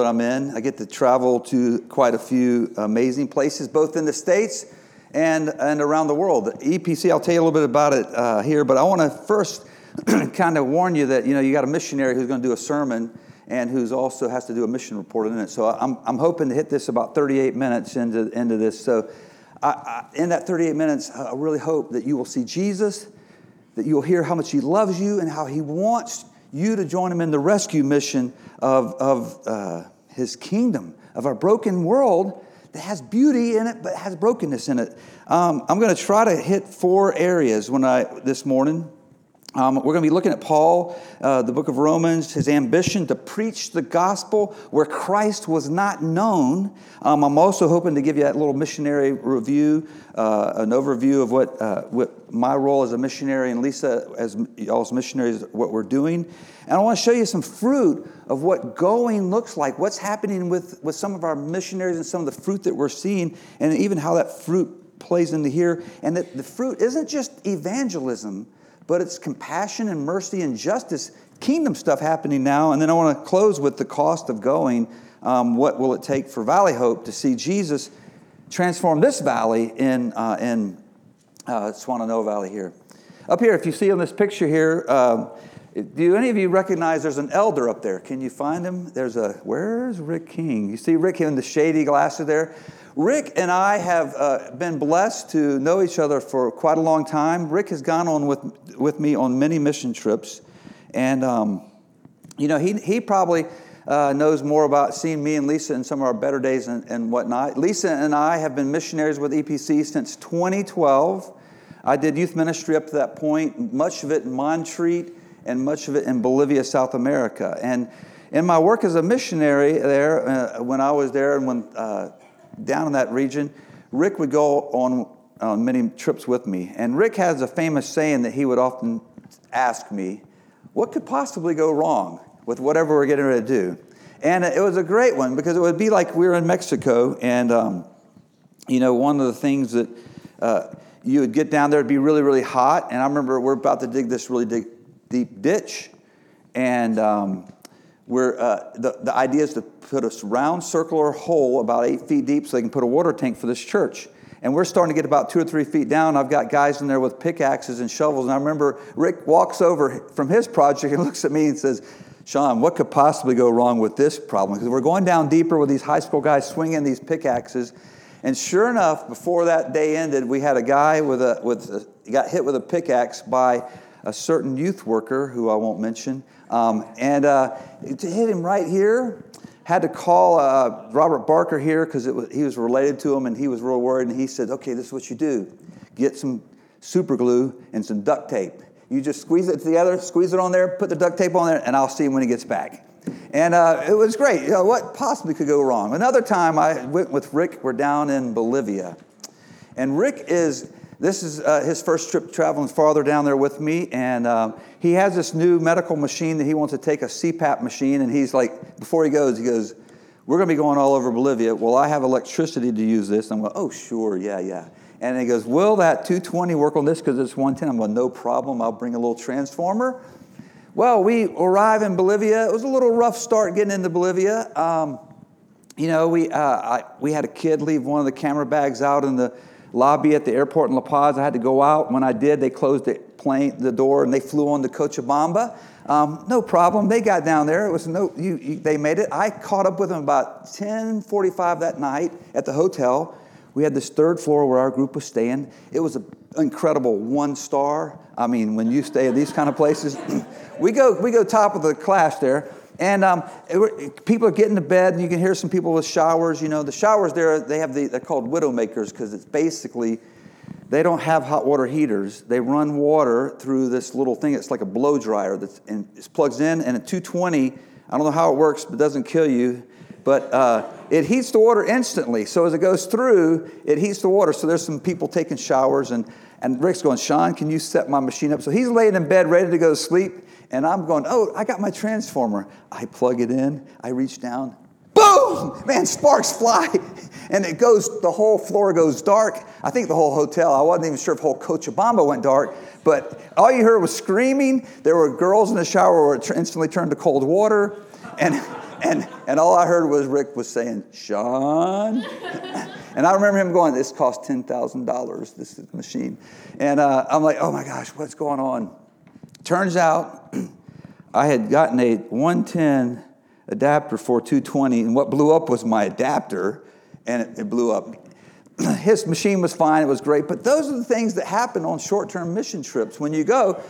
that I'm in. I get to travel to quite a few amazing places, both in the States and, and around the world. EPC, I'll tell you a little bit about it uh, here, but I want to first kind of warn you that, you know, you got a missionary who's going to do a sermon and who's also has to do a mission report in it. So I'm, I'm hoping to hit this about 38 minutes into, into this. So I, I, in that 38 minutes, I really hope that you will see Jesus, that you'll hear how much he loves you and how he wants you to join him in the rescue mission of, of uh, his kingdom, of our broken world that has beauty in it but has brokenness in it. Um, I'm going to try to hit four areas when I this morning. Um, we're going to be looking at Paul, uh, the book of Romans, his ambition to preach the gospel where Christ was not known. Um, I'm also hoping to give you that little missionary review, uh, an overview of what, uh, what my role as a missionary and Lisa as y'all's missionaries, what we're doing. And I want to show you some fruit of what going looks like, what's happening with, with some of our missionaries and some of the fruit that we're seeing, and even how that fruit plays into here. And that the fruit isn't just evangelism but it's compassion and mercy and justice, kingdom stuff happening now. And then I want to close with the cost of going. Um, what will it take for Valley Hope to see Jesus transform this valley in, uh, in uh, Swannanoa Valley here? Up here, if you see on this picture here, um, do any of you recognize there's an elder up there? Can you find him? There's a, where's Rick King? You see Rick in the shady glasses there? Rick and I have uh, been blessed to know each other for quite a long time. Rick has gone on with, with me on many mission trips. And, um, you know, he, he probably uh, knows more about seeing me and Lisa in some of our better days and, and whatnot. Lisa and I have been missionaries with EPC since 2012. I did youth ministry up to that point, much of it in Montreat and much of it in Bolivia, South America. And in my work as a missionary there, uh, when I was there and when uh, down in that region, Rick would go on, on many trips with me. And Rick has a famous saying that he would often ask me, What could possibly go wrong with whatever we're getting ready to do? And it was a great one because it would be like we were in Mexico, and um, you know, one of the things that uh, you would get down there, it'd be really, really hot. And I remember we're about to dig this really deep, deep ditch, and um, we're, uh, the, the idea is to put a round circular hole about eight feet deep so they can put a water tank for this church. And we're starting to get about two or three feet down. I've got guys in there with pickaxes and shovels. And I remember Rick walks over from his project and looks at me and says, Sean, what could possibly go wrong with this problem? Because we're going down deeper with these high school guys swinging these pickaxes. And sure enough, before that day ended, we had a guy with a, with a, got hit with a pickaxe by a certain youth worker who I won't mention. Um, and uh, to hit him right here, had to call uh, Robert Barker here because he was related to him and he was real worried. And he said, okay, this is what you do get some super glue and some duct tape. You just squeeze it together, squeeze it on there, put the duct tape on there, and I'll see him when he gets back. And uh, it was great. You know, what possibly could go wrong? Another time I went with Rick, we're down in Bolivia. And Rick is this is uh, his first trip traveling farther down there with me, and um, he has this new medical machine that he wants to take a CPAP machine, and he's like, before he goes, he goes, "We're going to be going all over Bolivia. Well, I have electricity to use this." I'm going, "Oh, sure, yeah, yeah." And he goes, "Will that 220 work on this because it's 110?" I'm going, "No problem. I'll bring a little transformer." Well, we arrive in Bolivia. It was a little rough start getting into Bolivia. Um, you know, we, uh, I, we had a kid leave one of the camera bags out in the lobby at the airport in La Paz. I had to go out. When I did, they closed the plane, the door, and they flew on to Cochabamba. Um, no problem. They got down there. It was no. You, you, they made it. I caught up with them about 10:45 that night at the hotel. We had this third floor where our group was staying. It was an incredible one star. I mean, when you stay at these kind of places, we go we go top of the class there. And um, it, people are getting to bed, and you can hear some people with showers. You know, the showers there, they have the, they're called widow makers because it's basically, they don't have hot water heaters. They run water through this little thing. It's like a blow dryer that's and plugs in, and at 220, I don't know how it works, but it doesn't kill you. But uh, it heats the water instantly. So as it goes through, it heats the water. So there's some people taking showers, and, and Rick's going, Sean, can you set my machine up? So he's laying in bed ready to go to sleep. And I'm going, oh, I got my transformer. I plug it in, I reach down, boom! Man, sparks fly. And it goes, the whole floor goes dark. I think the whole hotel, I wasn't even sure if whole Cochabamba went dark, but all you heard was screaming. There were girls in the shower where it instantly turned to cold water. And and, and all I heard was Rick was saying, Sean. and I remember him going, This cost $10,000, this machine. And uh, I'm like, Oh my gosh, what's going on? Turns out I had gotten a 110 adapter for 220, and what blew up was my adapter, and it, it blew up. His machine was fine, it was great, but those are the things that happen on short term mission trips. When you go,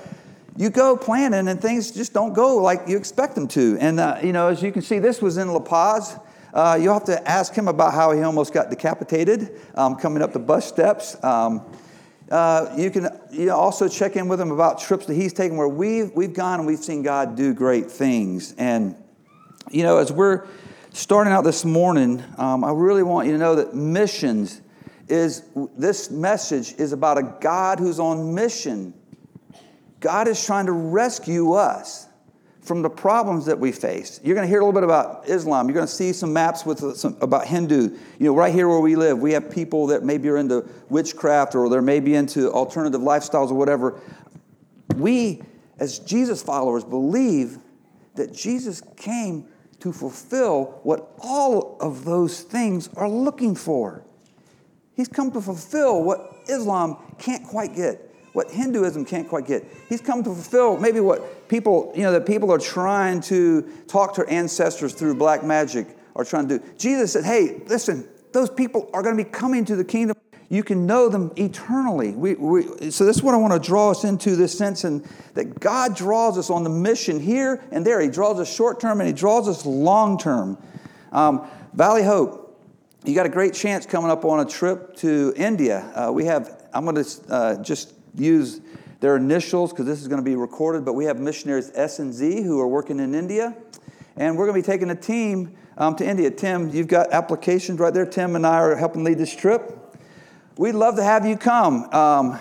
you go planning and things just don't go like you expect them to. And, uh, you know, as you can see, this was in La Paz. Uh, you'll have to ask him about how he almost got decapitated um, coming up the bus steps. Um, uh, you can you know, also check in with him about trips that he's taken where we've, we've gone and we've seen God do great things. And, you know, as we're starting out this morning, um, I really want you to know that missions is this message is about a God who's on mission God is trying to rescue us from the problems that we face. You're going to hear a little bit about Islam. You're going to see some maps with uh, some, about Hindu. You know, right here where we live, we have people that maybe are into witchcraft or they're maybe into alternative lifestyles or whatever. We, as Jesus followers, believe that Jesus came to fulfill what all of those things are looking for. He's come to fulfill what Islam can't quite get what Hinduism can't quite get. He's come to fulfill maybe what people, you know, that people are trying to talk to ancestors through black magic are trying to do. Jesus said, hey, listen, those people are going to be coming to the kingdom. You can know them eternally. We, we, so this is what I want to draw us into this sense and that God draws us on the mission here and there. He draws us short term and he draws us long term. Um, Valley Hope, you got a great chance coming up on a trip to India. Uh, we have, I'm going to uh, just use their initials because this is going to be recorded, but we have missionaries S and Z who are working in India. And we're going to be taking a team um, to India. Tim, you've got applications right there. Tim and I are helping lead this trip. We'd love to have you come. Um,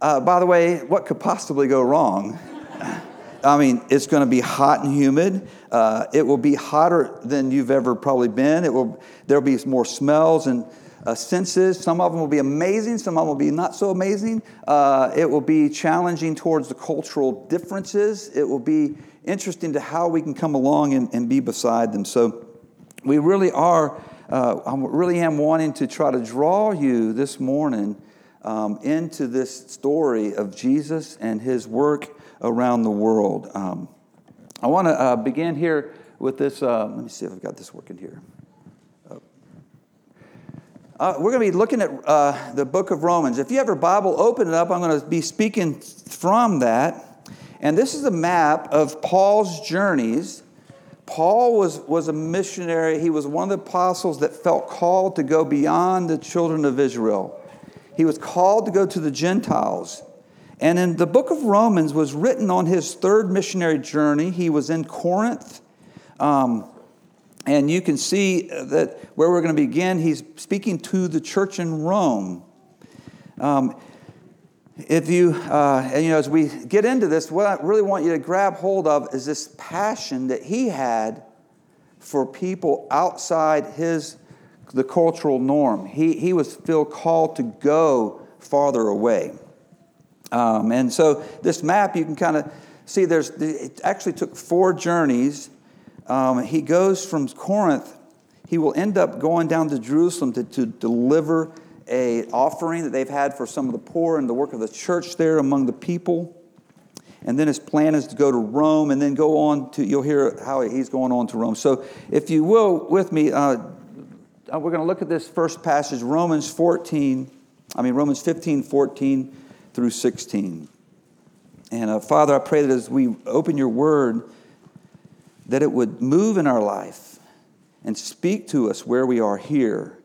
uh, by the way, what could possibly go wrong? I mean, it's going to be hot and humid. Uh, it will be hotter than you've ever probably been. It will. There'll be more smells and uh, senses. Some of them will be amazing, some of them will be not so amazing. Uh, it will be challenging towards the cultural differences. It will be interesting to how we can come along and, and be beside them. So we really are, uh, I really am wanting to try to draw you this morning um, into this story of Jesus and his work around the world. Um, I want to uh, begin here with this. Uh, let me see if I've got this working here. Uh, we're going to be looking at uh, the book of Romans. If you have your Bible, open it up. I'm going to be speaking from that. And this is a map of Paul's journeys. Paul was, was a missionary. He was one of the apostles that felt called to go beyond the children of Israel. He was called to go to the Gentiles. And in the book of Romans was written on his third missionary journey. He was in Corinth. Um, and you can see that where we're going to begin, he's speaking to the church in Rome. Um, if you, uh, and, you know, as we get into this, what I really want you to grab hold of is this passion that he had for people outside his the cultural norm. He, he was still called to go farther away. Um, and so this map, you can kind of see there's, it actually took four journeys um, he goes from Corinth, he will end up going down to Jerusalem to, to deliver a offering that they've had for some of the poor and the work of the church there among the people. And then his plan is to go to Rome and then go on to, you'll hear how he's going on to Rome. So, if you will, with me, uh, uh we're going to look at this first passage, Romans 14, I mean, Romans 15, 14 through 16. And uh, Father, I pray that as we open your word, that it would move in our life and speak to us where we are here.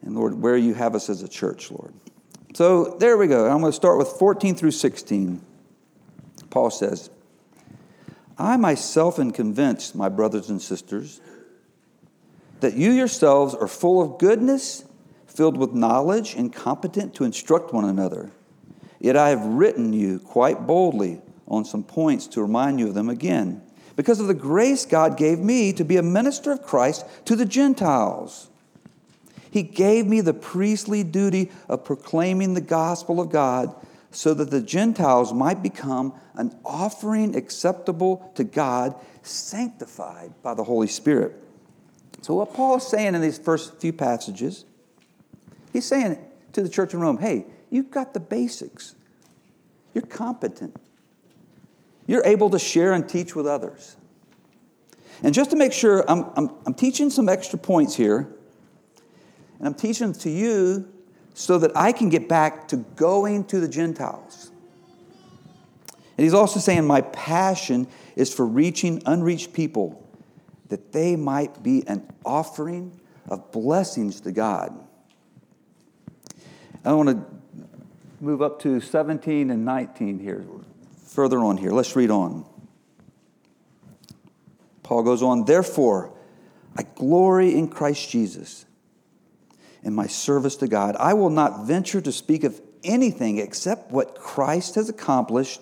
And Lord, where you have us as a church, Lord. So there we go. I'm going to start with 14 through 16. Paul says, I myself am convinced, my brothers and sisters, that you yourselves are full of goodness, filled with knowledge, and competent to instruct one another. Yet I have written you quite boldly on some points to remind you of them again because of the grace God gave me to be a minister of Christ to the Gentiles. He gave me the priestly duty of proclaiming the gospel of God so that the Gentiles might become an offering acceptable to God, sanctified by the Holy Spirit. So, what Paul is saying in these first few passages, he's saying to the church in Rome, hey, you've got the basics. You're competent. You're able to share and teach with others. And just to make sure, I'm, I'm, I'm teaching some extra points here, and I'm teaching to you so that I can get back to going to the Gentiles. And he's also saying, My passion is for reaching unreached people that they might be an offering of blessings to God. I want to move up to 17 and 19 here, further on here. Let's read on. Paul goes on, Therefore, I glory in Christ Jesus in my service to God. I will not venture to speak of anything except what Christ has accomplished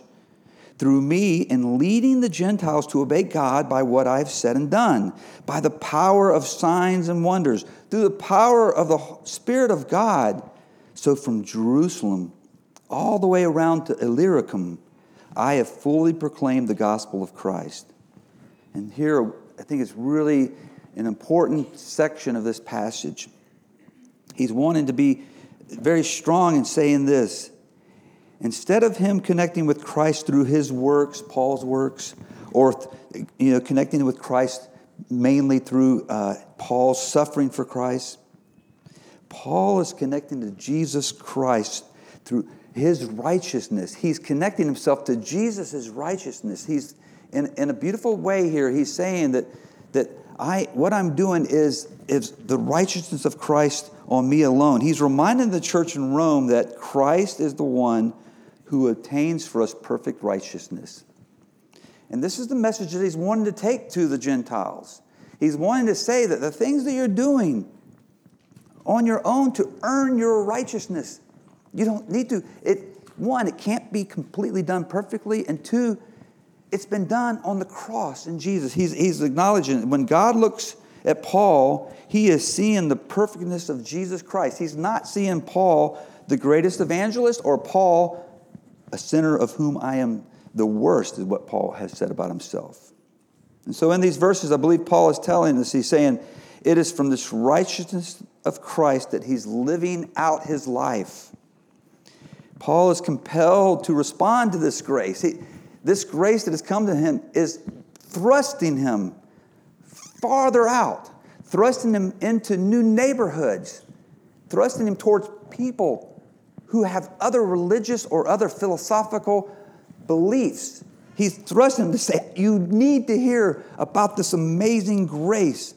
through me in leading the Gentiles to obey God by what I've said and done, by the power of signs and wonders, through the power of the Spirit of God. So from Jerusalem all the way around to Illyricum, I have fully proclaimed the gospel of Christ. And here, I think it's really an important section of this passage. He's wanting to be very strong in saying this Instead of him connecting with Christ through his works, Paul's works, or you know, connecting with Christ mainly through uh, Paul's suffering for Christ, Paul is connecting to Jesus Christ through his righteousness. He's connecting himself to Jesus' righteousness. He's in, in a beautiful way here, he's saying that, that I, what I'm doing is, is the righteousness of Christ on me alone. He's reminding the church in Rome that Christ is the one who obtains for us perfect righteousness. And this is the message that he's wanting to take to the Gentiles. He's wanting to say that the things that you're doing on your own to earn your righteousness, you don't need to. It, one, it can't be completely done perfectly, and two, it's been done on the cross in Jesus. He's, he's acknowledging when God looks at Paul, he is seeing the perfectness of Jesus Christ. He's not seeing Paul, the greatest evangelist, or Paul, a sinner of whom I am the worst, is what Paul has said about himself. And so in these verses, I believe Paul is telling us, he's saying, it is from this righteousness of Christ that he's living out his life. Paul is compelled to respond to this grace. He, this grace that has come to him is thrusting him farther out, thrusting him into new neighborhoods, thrusting him towards people who have other religious or other philosophical beliefs. He's thrusting them to say, You need to hear about this amazing grace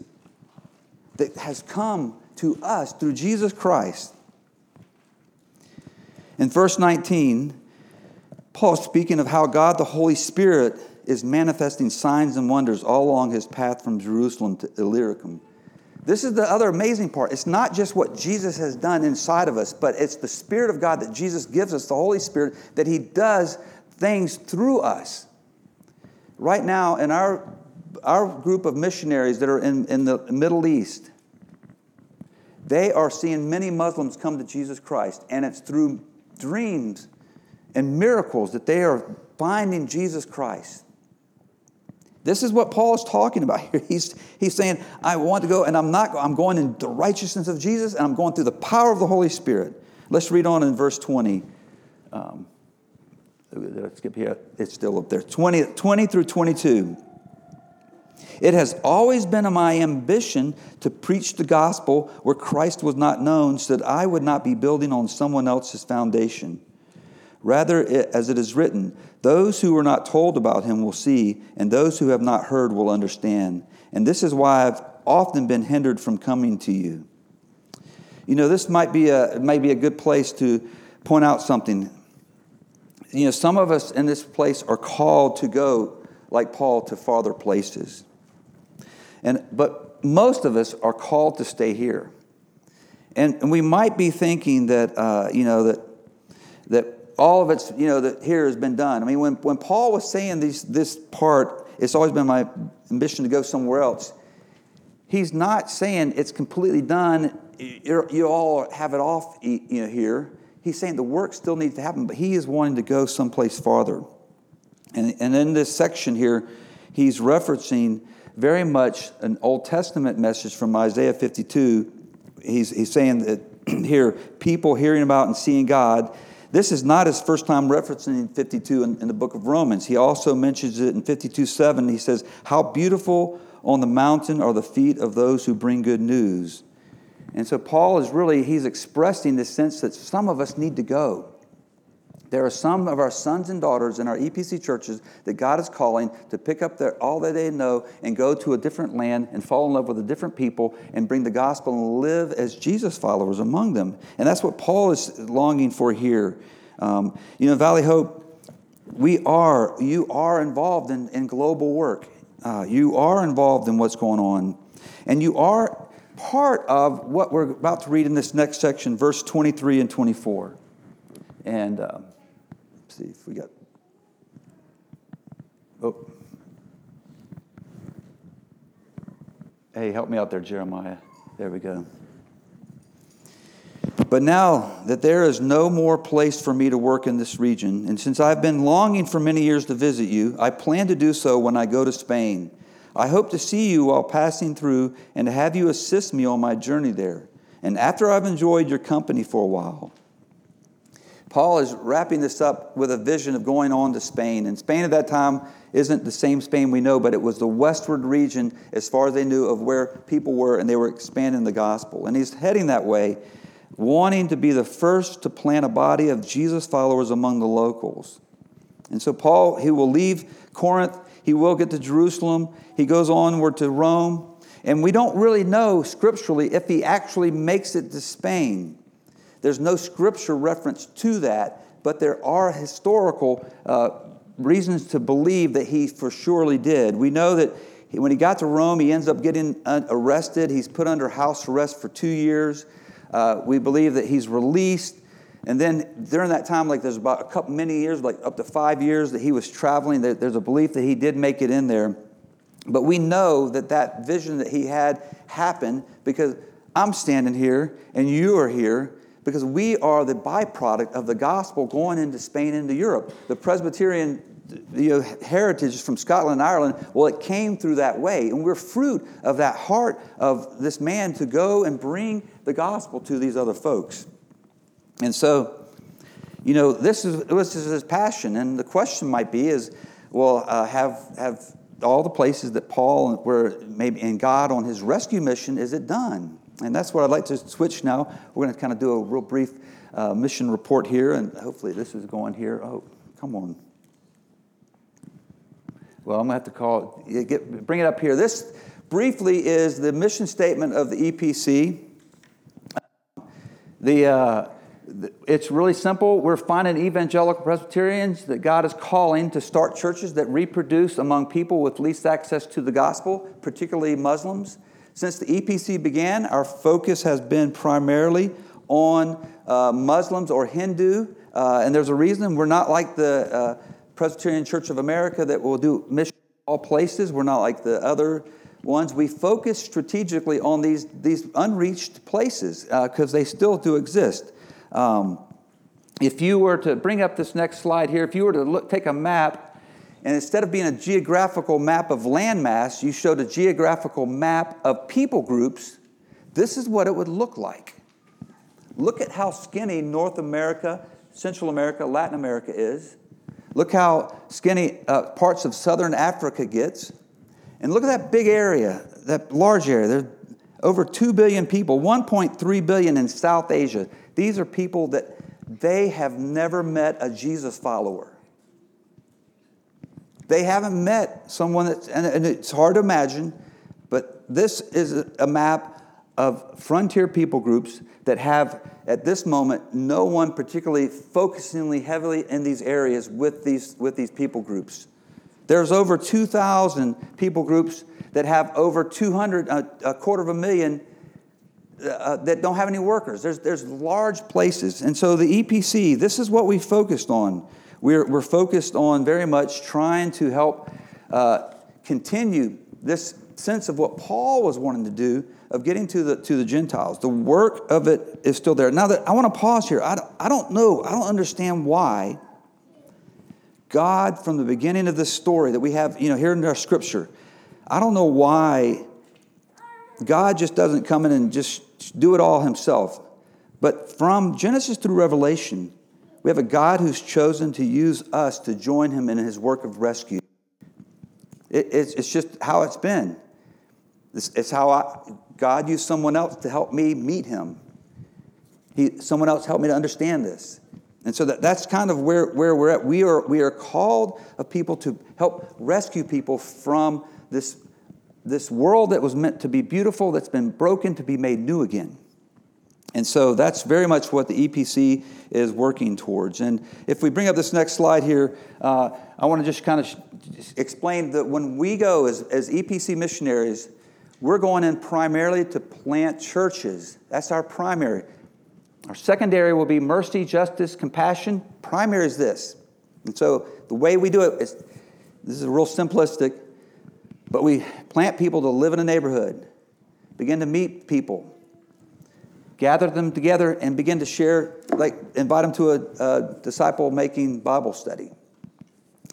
that has come to us through Jesus Christ. In verse 19, Paul speaking of how God the Holy Spirit is manifesting signs and wonders all along his path from Jerusalem to Illyricum. This is the other amazing part. It's not just what Jesus has done inside of us, but it's the Spirit of God that Jesus gives us, the Holy Spirit, that He does things through us. Right now, in our, our group of missionaries that are in, in the Middle East, they are seeing many Muslims come to Jesus Christ, and it's through dreams and miracles that they are finding Jesus Christ. This is what Paul is talking about here. He's, he's saying, I want to go, and I'm not, I'm going in the righteousness of Jesus, and I'm going through the power of the Holy Spirit. Let's read on in verse 20. Um, let's skip here. It's still up there. 20, 20 through 22. It has always been my ambition to preach the gospel where Christ was not known so that I would not be building on someone else's foundation. Rather, as it is written, those who were not told about him will see, and those who have not heard will understand. And this is why I've often been hindered from coming to you. You know, this might be a, might be a good place to point out something. You know, some of us in this place are called to go, like Paul, to farther places. And, but most of us are called to stay here. And, and we might be thinking that, uh, you know, that, that all of it's, you know, that here has been done. I mean, when, when Paul was saying these, this part, it's always been my ambition to go somewhere else. He's not saying it's completely done. You're, you all have it off you know, here. He's saying the work still needs to happen, but he is wanting to go someplace farther. And, and in this section here, he's referencing very much an Old Testament message from Isaiah 52. He's, he's saying that here, people hearing about and seeing God. This is not his first time referencing 52 in, in the book of Romans. He also mentions it in 52 7. He says, How beautiful on the mountain are the feet of those who bring good news. And so Paul is really, he's expressing the sense that some of us need to go. There are some of our sons and daughters in our EPC churches that God is calling to pick up their, all that they know and go to a different land and fall in love with a different people and bring the gospel and live as Jesus followers among them. And that's what Paul is longing for here. Um, you know, Valley Hope, we are, you are involved in, in global work. Uh, you are involved in what's going on. And you are part of what we're about to read in this next section, verse 23 and 24. And. Um, see if we got. Oh. Hey, help me out there, Jeremiah. There we go. But now that there is no more place for me to work in this region, and since I've been longing for many years to visit you, I plan to do so when I go to Spain. I hope to see you while passing through and to have you assist me on my journey there. And after I've enjoyed your company for a while, Paul is wrapping this up with a vision of going on to Spain. And Spain at that time isn't the same Spain we know, but it was the westward region, as far as they knew, of where people were, and they were expanding the gospel. And he's heading that way, wanting to be the first to plant a body of Jesus followers among the locals. And so, Paul, he will leave Corinth, he will get to Jerusalem, he goes onward to Rome. And we don't really know scripturally if he actually makes it to Spain. There's no scripture reference to that, but there are historical uh, reasons to believe that he for surely did. We know that he, when he got to Rome, he ends up getting uh, arrested. He's put under house arrest for two years. Uh, we believe that he's released. And then during that time, like there's about a couple, many years, like up to five years that he was traveling, there's a belief that he did make it in there. But we know that that vision that he had happened because I'm standing here and you are here because we are the byproduct of the gospel going into Spain, into Europe. The Presbyterian know, heritage from Scotland and Ireland, well, it came through that way. And we're fruit of that heart of this man to go and bring the gospel to these other folks. And so, you know, this is, this is his passion. And the question might be is, well, uh, have, have all the places that Paul were maybe in God on his rescue mission, is it done? And that's what I'd like to switch now. We're going to kind of do a real brief uh, mission report here, and hopefully this is going here. Oh, come on. Well, I'm going to have to call, get, bring it up here. This briefly is the mission statement of the EPC. The, uh, it's really simple. We're finding evangelical Presbyterians that God is calling to start churches that reproduce among people with least access to the gospel, particularly Muslims. Since the EPC began, our focus has been primarily on uh, Muslims or Hindu, uh, and there's a reason we're not like the uh, Presbyterian Church of America that will do mission all places. We're not like the other ones. We focus strategically on these, these unreached places because uh, they still do exist. Um, if you were to bring up this next slide here, if you were to look, take a map and instead of being a geographical map of landmass, you showed a geographical map of people groups. This is what it would look like. Look at how skinny North America, Central America, Latin America is. Look how skinny uh, parts of Southern Africa gets. And look at that big area, that large area. There's over 2 billion people, 1.3 billion in South Asia. These are people that they have never met a Jesus follower. They haven't met someone that, and it's hard to imagine, but this is a map of frontier people groups that have, at this moment, no one particularly focusingly heavily in these areas with these, with these people groups. There's over 2,000 people groups that have over 200, uh, a quarter of a million uh, that don't have any workers. There's, there's large places. And so the EPC, this is what we focused on. We're, we're focused on very much trying to help uh, continue this sense of what Paul was wanting to do of getting to the, to the Gentiles. The work of it is still there. Now, that I want to pause here. I don't, I don't know, I don't understand why God, from the beginning of this story that we have, you know, here in our scripture, I don't know why God just doesn't come in and just do it all himself. But from Genesis through Revelation, we have a God who's chosen to use us to join him in his work of rescue. It, it's, it's, just how it's been. It's, it's how I, God used someone else to help me meet him. He, someone else helped me to understand this. And so that, that's kind of where, where we're at. We are, we are called of people to help rescue people from this, this world that was meant to be beautiful, that's been broken, to be made new again. And so that's very much what the EPC is working towards. And if we bring up this next slide here, uh, I want to just kind of explain that when we go as, as EPC missionaries, we're going in primarily to plant churches. That's our primary. Our secondary will be mercy, justice, compassion. Primary is this. And so the way we do it is this is real simplistic, but we plant people to live in a neighborhood, begin to meet people, gather them together, and begin to share, like invite them to a, a disciple making Bible study.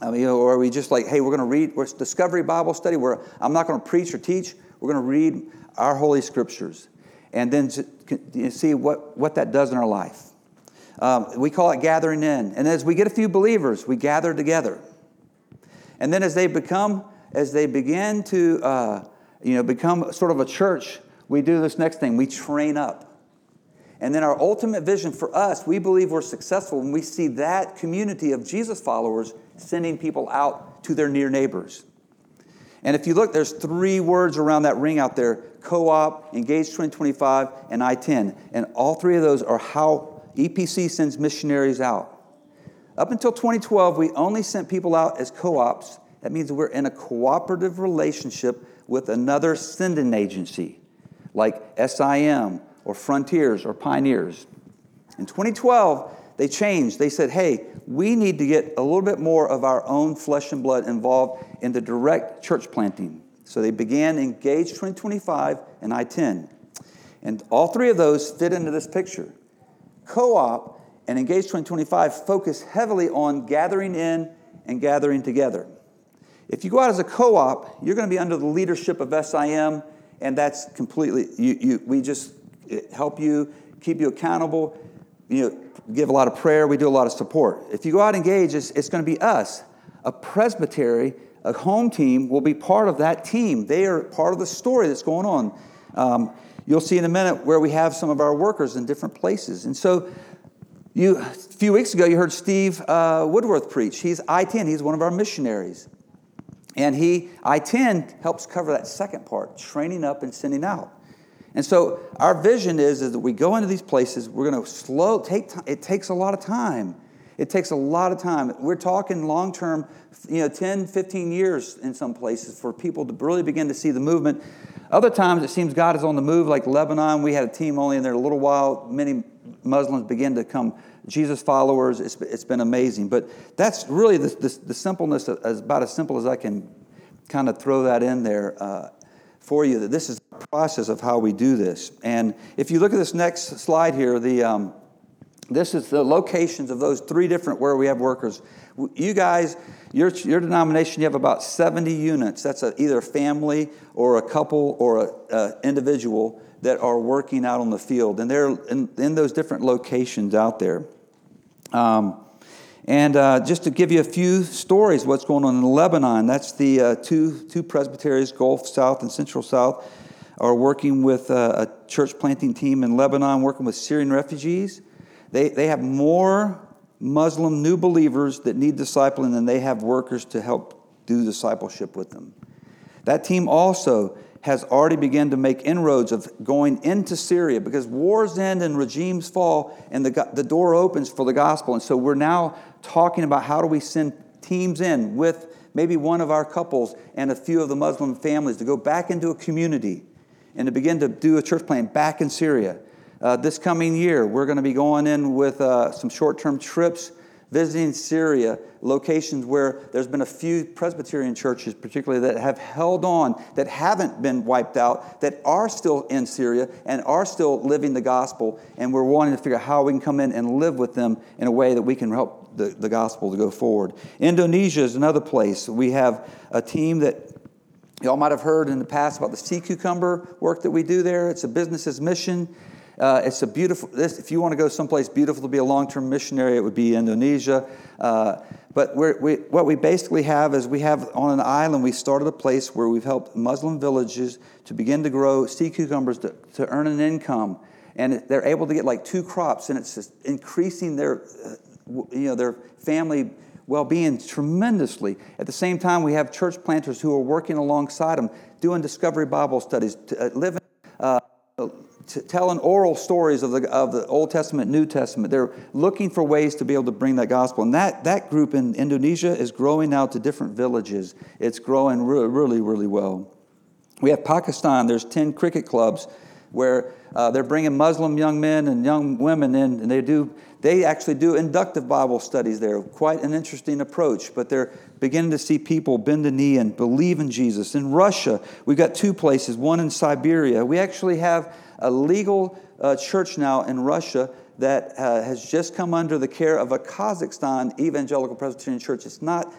I mean, or we just like, hey, we're going to read, we're Discovery Bible study where I'm not going to preach or teach, we're going to read our Holy Scriptures and then see what, what that does in our life. Um, we call it gathering in. And as we get a few believers, we gather together. And then as they become, as they begin to, uh, you know, become sort of a church, we do this next thing. We train up. And then our ultimate vision for us, we believe we're successful when we see that community of Jesus followers sending people out to their near neighbors. And if you look, there's three words around that ring out there co op, Engage 2025, and I 10. And all three of those are how EPC sends missionaries out. Up until 2012, we only sent people out as co ops. That means we're in a cooperative relationship with another sending agency like SIM or Frontiers or Pioneers. In 2012, they changed. They said, hey, we need to get a little bit more of our own flesh and blood involved in the direct church planting. So they began Engage 2025 and I 10. And all three of those fit into this picture. Co op and Engage 2025 focus heavily on gathering in and gathering together. If you go out as a co op, you're going to be under the leadership of SIM, and that's completely, you, you, we just help you, keep you accountable, you know, give a lot of prayer, we do a lot of support. If you go out and engage, it's, it's going to be us. A presbytery, a home team, will be part of that team. They are part of the story that's going on. Um, you'll see in a minute where we have some of our workers in different places. And so, you, a few weeks ago, you heard Steve uh, Woodworth preach. He's I 10, he's one of our missionaries. And he, I 10, helps cover that second part training up and sending out. And so our vision is, is that we go into these places, we're going to slow, take time. It takes a lot of time. It takes a lot of time. We're talking long term, you know, 10, 15 years in some places for people to really begin to see the movement. Other times it seems God is on the move, like Lebanon. We had a team only in there a little while. Many Muslims begin to come Jesus followers. It's, it's been amazing. But that's really the, the, the simpleness, about as simple as I can kind of throw that in there. Uh, for you that this is process of how we do this. And if you look at this next slide here, the, um, this is the locations of those three different where we have workers. You guys, your, your denomination, you have about 70 units. That's a, either a family or a couple or an individual that are working out on the field. And they're in, in those different locations out there. Um, and uh, just to give you a few stories, what's going on in Lebanon, that's the uh, two, two presbyteries, Gulf South and Central South, are working with uh, a church planting team in Lebanon, working with Syrian refugees. They, they have more Muslim new believers that need discipling than they have workers to help do discipleship with them. That team also has already begun to make inroads of going into Syria because wars end and regimes fall and the, the door opens for the gospel. And so we're now talking about how do we send teams in with maybe one of our couples and a few of the Muslim families to go back into a community and to begin to do a church plant back in Syria. Uh, this coming year, we're going to be going in with uh, some short term trips visiting Syria, locations where there's been a few Presbyterian churches, particularly, that have held on, that haven't been wiped out, that are still in Syria and are still living the gospel. And we're wanting to figure out how we can come in and live with them in a way that we can help the, the gospel to go forward. Indonesia is another place. We have a team that Y'all might have heard in the past about the sea cucumber work that we do there. It's a business's mission. Uh, it's a beautiful, this, if you want to go someplace beautiful to be a long term missionary, it would be Indonesia. Uh, but we, what we basically have is we have on an island, we started a place where we've helped Muslim villages to begin to grow sea cucumbers to, to earn an income. And they're able to get like two crops, and it's increasing their, uh, you know, their family well-being tremendously. At the same time, we have church planters who are working alongside them, doing discovery Bible studies, uh, living, uh, telling oral stories of the, of the Old Testament, New Testament. They're looking for ways to be able to bring that gospel. And that, that group in Indonesia is growing now to different villages. It's growing really, really well. We have Pakistan, there's 10 cricket clubs where uh, they're bringing Muslim young men and young women in, and they do they actually do inductive Bible studies there. Quite an interesting approach, but they're beginning to see people bend the knee and believe in Jesus. In Russia, we've got two places. One in Siberia. We actually have a legal uh, church now in Russia that uh, has just come under the care of a Kazakhstan Evangelical Presbyterian Church. It's not,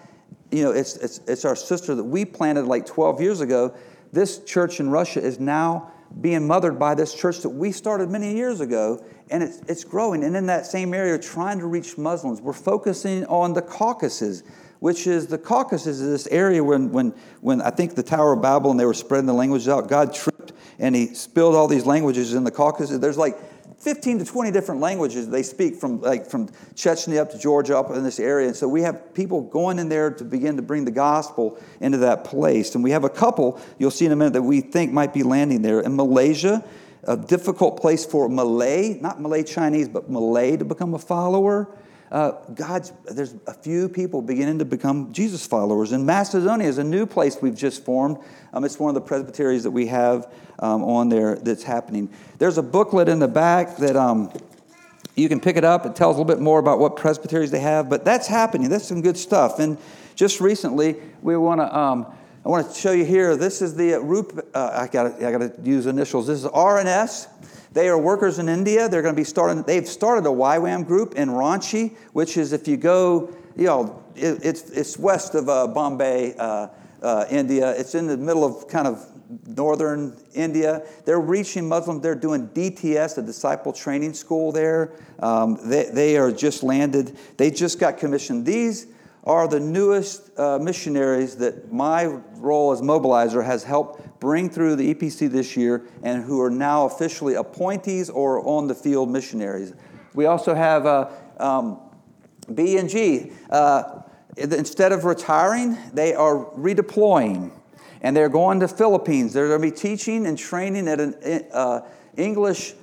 you know, it's, it's, it's our sister that we planted like 12 years ago. This church in Russia is now being mothered by this church that we started many years ago, and it's, it's growing. And in that same area, trying to reach Muslims. We're focusing on the Caucasus, which is the Caucasus is this area when, when, when I think the Tower of Babel and they were spreading the languages out, God tripped and he spilled all these languages in the Caucasus. There's like 15 to 20 different languages they speak from like from Chechnya up to Georgia up in this area. And so we have people going in there to begin to bring the gospel into that place. And we have a couple you'll see in a minute that we think might be landing there in Malaysia. A difficult place for Malay, not Malay Chinese, but Malay to become a follower uh, God's, there's a few people beginning to become Jesus followers. And Macedonia is a new place we've just formed. Um, it's one of the presbyteries that we have um, on there that's happening. There's a booklet in the back that um, you can pick it up. It tells a little bit more about what presbyteries they have, but that's happening. That's some good stuff. And just recently, we want to. Um, I want to show you here. This is the RUP. Uh, I got I got to use initials. This is RNS. They are workers in India. They're going to be starting, they've started a YWAM group in Ranchi, which is if you go, you know, it, it's, it's west of uh, Bombay, uh, uh, India. It's in the middle of kind of northern India. They're reaching Muslims. They're doing DTS, a disciple training school there. Um, they, they are just landed. They just got commissioned. These are the newest uh, missionaries that my role as mobilizer has helped bring through the EPC this year and who are now officially appointees or on the field missionaries. We also have uh, um, B and G. Uh, instead of retiring, they are redeploying and they're going to Philippines. They're going to be teaching and training at an uh, English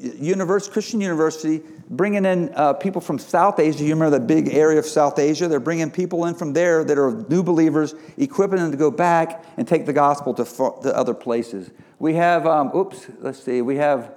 university, Christian university bringing in uh, people from South Asia. You remember that big area of South Asia? They're bringing people in from there that are new believers, equipping them to go back and take the gospel to, to other places. We have, um, oops, let's see, we have,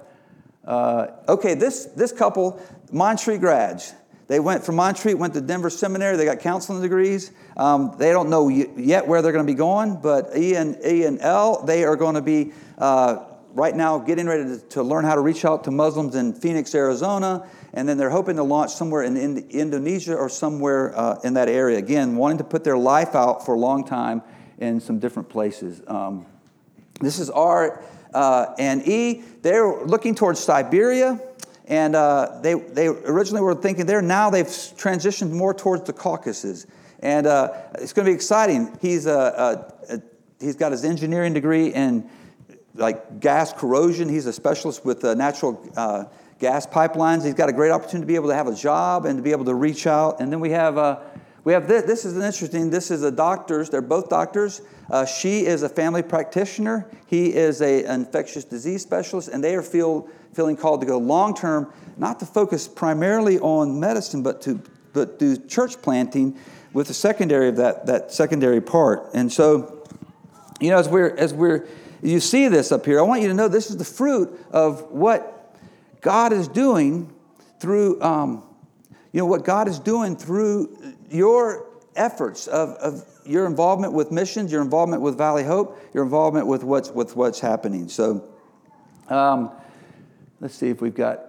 uh, okay, this, this couple, Montreat grads. They went from Montreat, went to Denver Seminary. They got counseling degrees. Um, they don't know yet where they're going to be going, but E and, e and L, they are going to be uh, right now getting ready to, to, learn how to reach out to Muslims in Phoenix, Arizona and then they're hoping to launch somewhere in, in Indonesia or somewhere uh, in that area. Again, wanting to put their life out for a long time in some different places. Um, this is R uh, and E. They're looking towards Siberia, and uh, they, they originally were thinking there. Now they've transitioned more towards the Caucasus. And uh, it's going to be exciting. He's, a, a, a, he's got his engineering degree in like gas corrosion. He's a specialist with uh, natural uh, gas pipelines. He's got a great opportunity to be able to have a job and to be able to reach out. And then we have, uh, we have this, this is an interesting, this is a doctors, they're both doctors. Uh, she is a family practitioner. He is a, an infectious disease specialist, and they are feel, feeling called to go long term, not to focus primarily on medicine, but to but do church planting with the secondary of that, that secondary part. And so, you know, as we're as we're you see this up here, I want you to know this is the fruit of what God is doing through um, you know, what God is doing through your efforts of, of your involvement with missions, your involvement with Valley Hope, your involvement with what's, with what's happening. So um, let's see if we've got,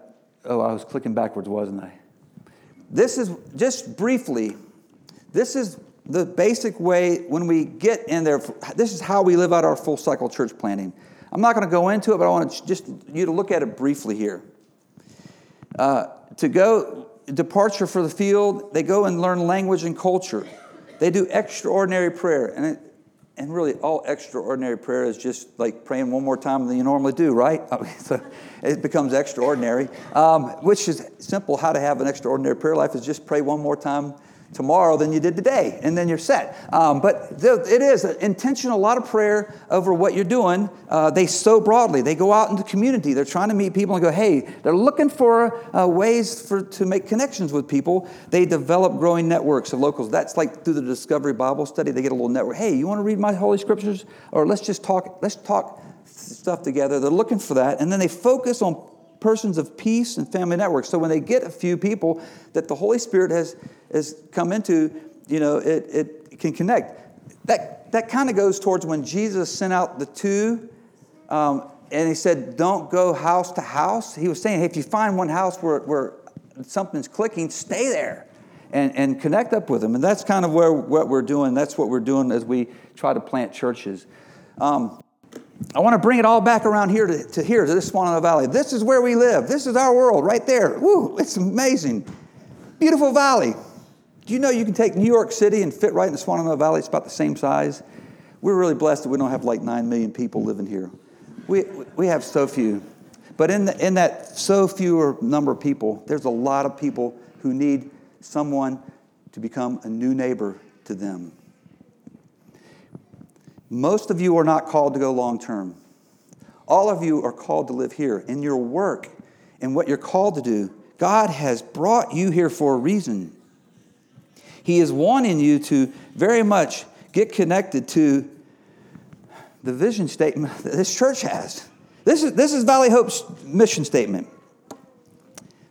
oh, I was clicking backwards, wasn't I? This is just briefly, this is the basic way when we get in there, this is how we live out our full cycle church planting. I'm not going to go into it, but I want just you to look at it briefly here. Uh, to go departure for the field, they go and learn language and culture. They do extraordinary prayer, and it, and really all extraordinary prayer is just like praying one more time than you normally do, right? so it becomes extraordinary, um, which is simple. How to have an extraordinary prayer life is just pray one more time tomorrow than you did today, and then you're set. Um, but it is an intentional, a lot of prayer over what you're doing. Uh, they sow broadly. They go out into the community. They're trying to meet people and go, hey, they're looking for uh, ways for, to make connections with people. They develop growing networks of locals. That's like through the Discovery Bible Study, they get a little network. Hey, you want to read my Holy Scriptures? Or let's just talk, let's talk stuff together. They're looking for that. And then they focus on persons of peace and family networks. So when they get a few people that the Holy Spirit has, has come into, you know, it, it can connect. That, that kind of goes towards when Jesus sent out the two um, and he said, Don't go house to house. He was saying, hey, if you find one house where, where something's clicking, stay there and, and connect up with them. And that's kind of where, what we're doing. That's what we're doing as we try to plant churches. Um, I want to bring it all back around here to, to here, to this Swannanoa Valley. This is where we live. This is our world right there. Woo, it's amazing. Beautiful valley. Do you know you can take New York City and fit right in the Swannanoa Valley? It's about the same size. We're really blessed that we don't have like 9 million people living here. We, we have so few. But in, the, in that so fewer number of people, there's a lot of people who need someone to become a new neighbor to them. Most of you are not called to go long term. All of you are called to live here. In your work and what you're called to do, God has brought you here for a reason. He is wanting you to very much get connected to the vision statement that this church has. This is, this is Valley Hope's mission statement.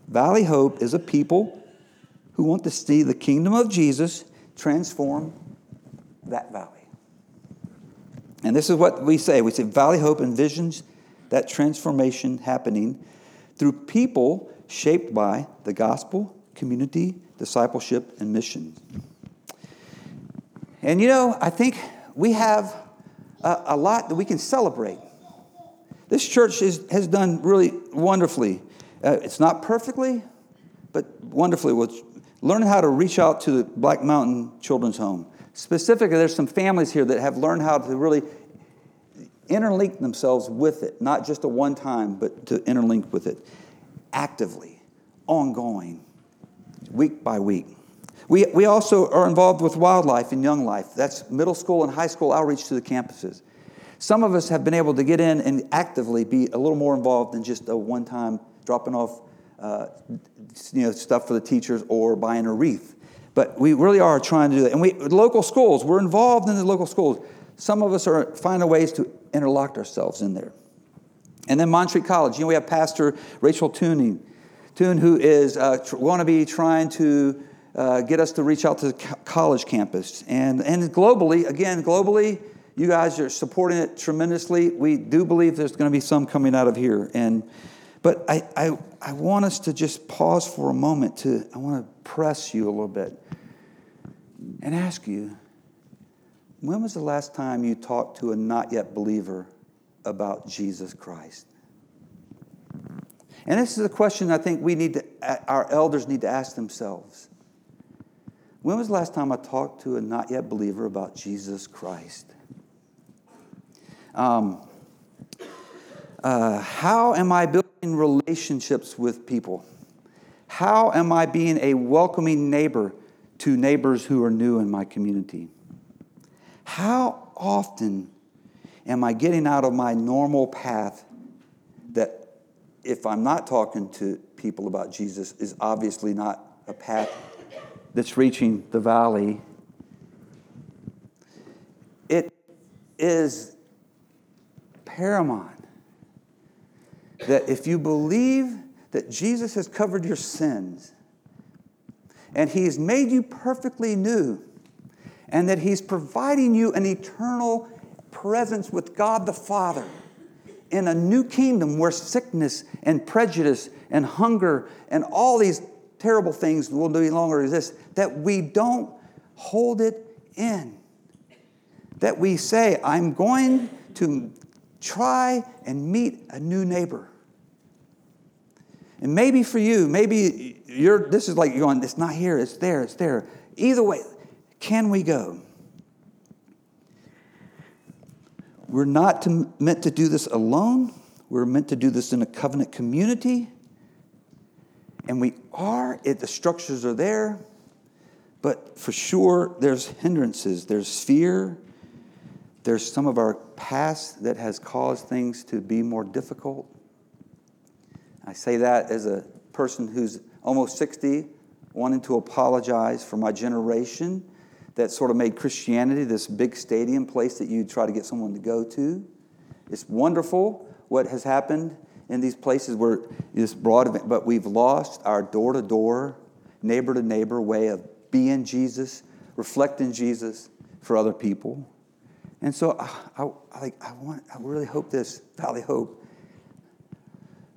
Valley Hope is a people who want to see the kingdom of Jesus transform that valley. And this is what we say we say Valley Hope envisions that transformation happening through people shaped by the gospel, community, discipleship, and mission. And you know, I think we have a, a lot that we can celebrate. This church is, has done really wonderfully. Uh, it's not perfectly, but wonderfully. With learning how to reach out to the Black Mountain Children's Home Specifically, there's some families here that have learned how to really interlink themselves with it, not just a one time, but to interlink with it actively, ongoing, week by week. We, we also are involved with WyldLife and young life. That's middle school and high school outreach to the campuses. Some of us have been able to get in and actively be a little more involved than just a one time dropping off uh, you know, stuff for the teachers or buying a wreath. But we really are trying to do that. And we, local schools, we're involved in the local schools. Some of us are finding ways to interlock ourselves in there. And then Montreat College, you know, we have Pastor Rachel Tuning, Toon, who is uh, tr- want to be trying to uh, get us to reach out to the co- college campus. And, and globally, again, globally, you guys are supporting it tremendously. We do believe there's going to be some coming out of here. And, but I, I, I want us to just pause for a moment to, I want to press you a little bit and ask you when was the last time you talked to a not yet believer about Jesus Christ? And this is a question I think we need to, our elders need to ask themselves. When was the last time I talked to a not yet believer about Jesus Christ? Um, uh, how am I building relationships with people? How am I being a welcoming neighbor to neighbors who are new in my community? How often am I getting out of my normal path that, if I'm not talking to people about Jesus, is obviously not a path that's reaching the valley? It is paramount that if you believe that Jesus has covered your sins, and He's made you perfectly new, and that He's providing you an eternal presence with God the Father in a new kingdom where sickness and prejudice and hunger and all these terrible things will no longer exist, that we don't hold it in. That we say, I'm going to try and meet a new neighbor. And maybe for you, maybe you're, this is like you're going, it's not here, it's there, it's there. Either way, can we go? We're not to, meant to do this alone. We're meant to do this in a covenant community. And we are, it, the structures are there. But for sure, there's hindrances. There's fear. There's some of our past that has caused things to be more difficult. I say that as a person who's almost 60, wanting to apologize for my generation that sort of made Christianity this big stadium place that you try to get someone to go to. It's wonderful what has happened in these places where this broad event, but we've lost our door to door, neighbor to neighbor way of being Jesus, reflecting Jesus for other people. And so uh, I, I, I, I, want, I really hope this, Valley Hope,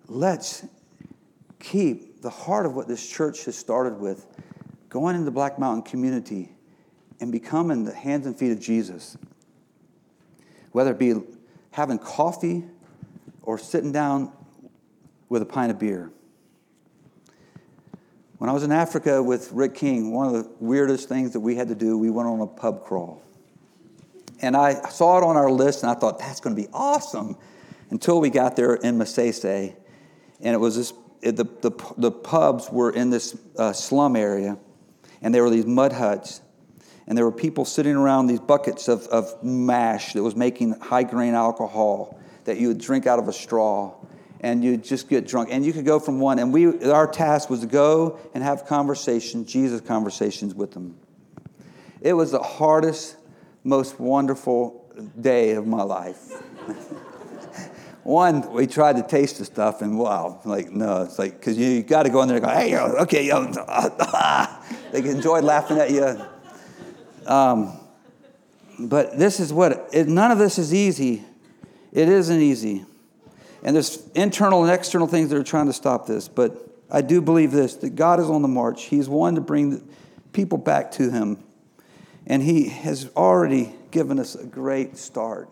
let's keep the heart of what this church has started with going into the Black Mountain community and becoming the hands and feet of Jesus. Whether it be having coffee or sitting down with a pint of beer. When I was in Africa with Rick King, one of the weirdest things that we had to do, we went on a pub crawl. And I saw it on our list and I thought, that's going to be awesome. Until we got there in Masese. And it was this, it, the, the, the pubs were in this uh, slum area. And there were these mud huts and there were people sitting around these buckets of, of mash that was making high grain alcohol that you would drink out of a straw and you'd just get drunk and you could go from one and we our task was to go and have conversations jesus conversations with them it was the hardest most wonderful day of my life one we tried to taste the stuff and wow like no it's like because you, you got to go in there and go hey yo, okay yo. they enjoy laughing at you um, but this is what, it, none of this is easy. It isn't easy. And there's internal and external things that are trying to stop this. But I do believe this that God is on the march. He's one to bring people back to Him. And He has already given us a great start.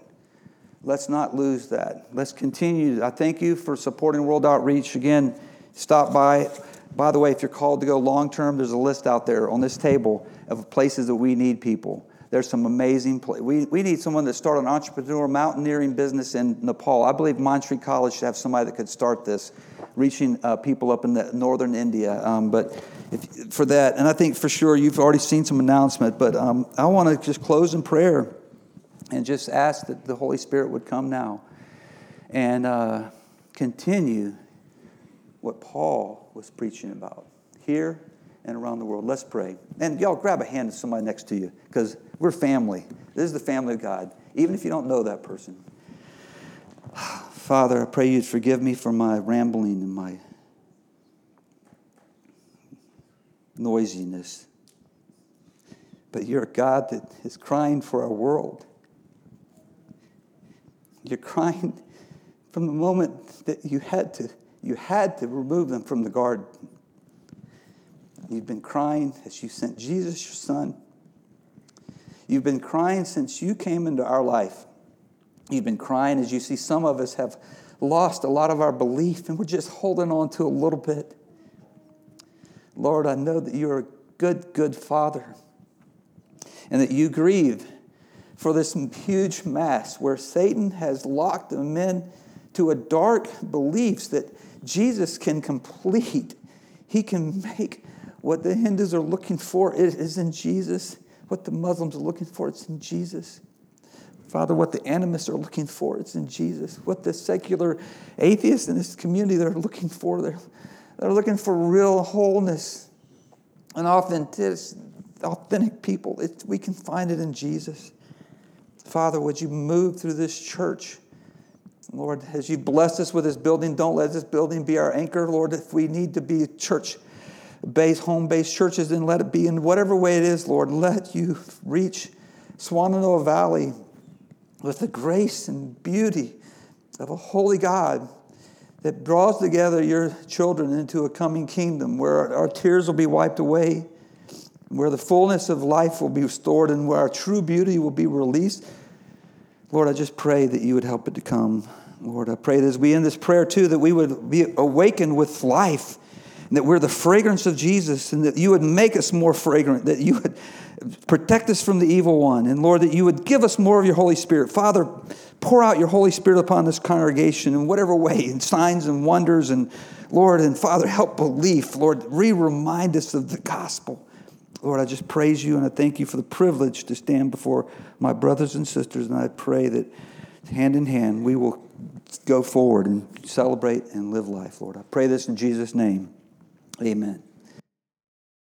Let's not lose that. Let's continue. I thank you for supporting World Outreach. Again, stop by. By the way, if you're called to go long term, there's a list out there on this table of places that we need people. There's some amazing places. We, we need someone to start an entrepreneur mountaineering business in Nepal. I believe Montreat College should have somebody that could start this, reaching uh, people up in the northern India. Um, but if, for that, and I think for sure you've already seen some announcement, but um, I want to just close in prayer and just ask that the Holy Spirit would come now and uh, continue what Paul was preaching about here and around the world. Let's pray. And y'all grab a hand of somebody next to you because we're family. This is the family of God, even if you don't know that person. Father, I pray you'd forgive me for my rambling and my noisiness. But you're a God that is crying for our world. You're crying from the moment that you had to you had to remove them from the garden. You've been crying as you sent Jesus, your son. You've been crying since you came into our life. You've been crying as you see some of us have lost a lot of our belief and we're just holding on to a little bit. Lord, I know that you're a good, good father and that you grieve for this huge mass where Satan has locked them in to a dark beliefs that Jesus can complete. He can make what the Hindus are looking for it is in Jesus. What the Muslims are looking for, it's in Jesus. Father, what the animists are looking for, it's in Jesus. What the secular atheists in this community they're looking for, they're, they're looking for real wholeness and authentic, authentic people. It, we can find it in Jesus. Father, would you move through this church? Lord, as you bless us with this building, don't let this building be our anchor. Lord, if we need to be church based, home based churches, and let it be in whatever way it is, Lord. Let you reach Swannanoa Valley with the grace and beauty of a holy God that draws together your children into a coming kingdom where our tears will be wiped away, where the fullness of life will be restored, and where our true beauty will be released. Lord, I just pray that you would help it to come. Lord, I pray that as we end this prayer too, that we would be awakened with life, and that we're the fragrance of Jesus, and that you would make us more fragrant, that you would protect us from the evil one, and Lord, that you would give us more of your Holy Spirit. Father, pour out your Holy Spirit upon this congregation in whatever way, in signs and wonders, and Lord, and Father, help belief. Lord, re remind us of the gospel. Lord, I just praise you and I thank you for the privilege to stand before my brothers and sisters, and I pray that hand in hand we will go forward and celebrate and live life, Lord. I pray this in Jesus' name. Amen.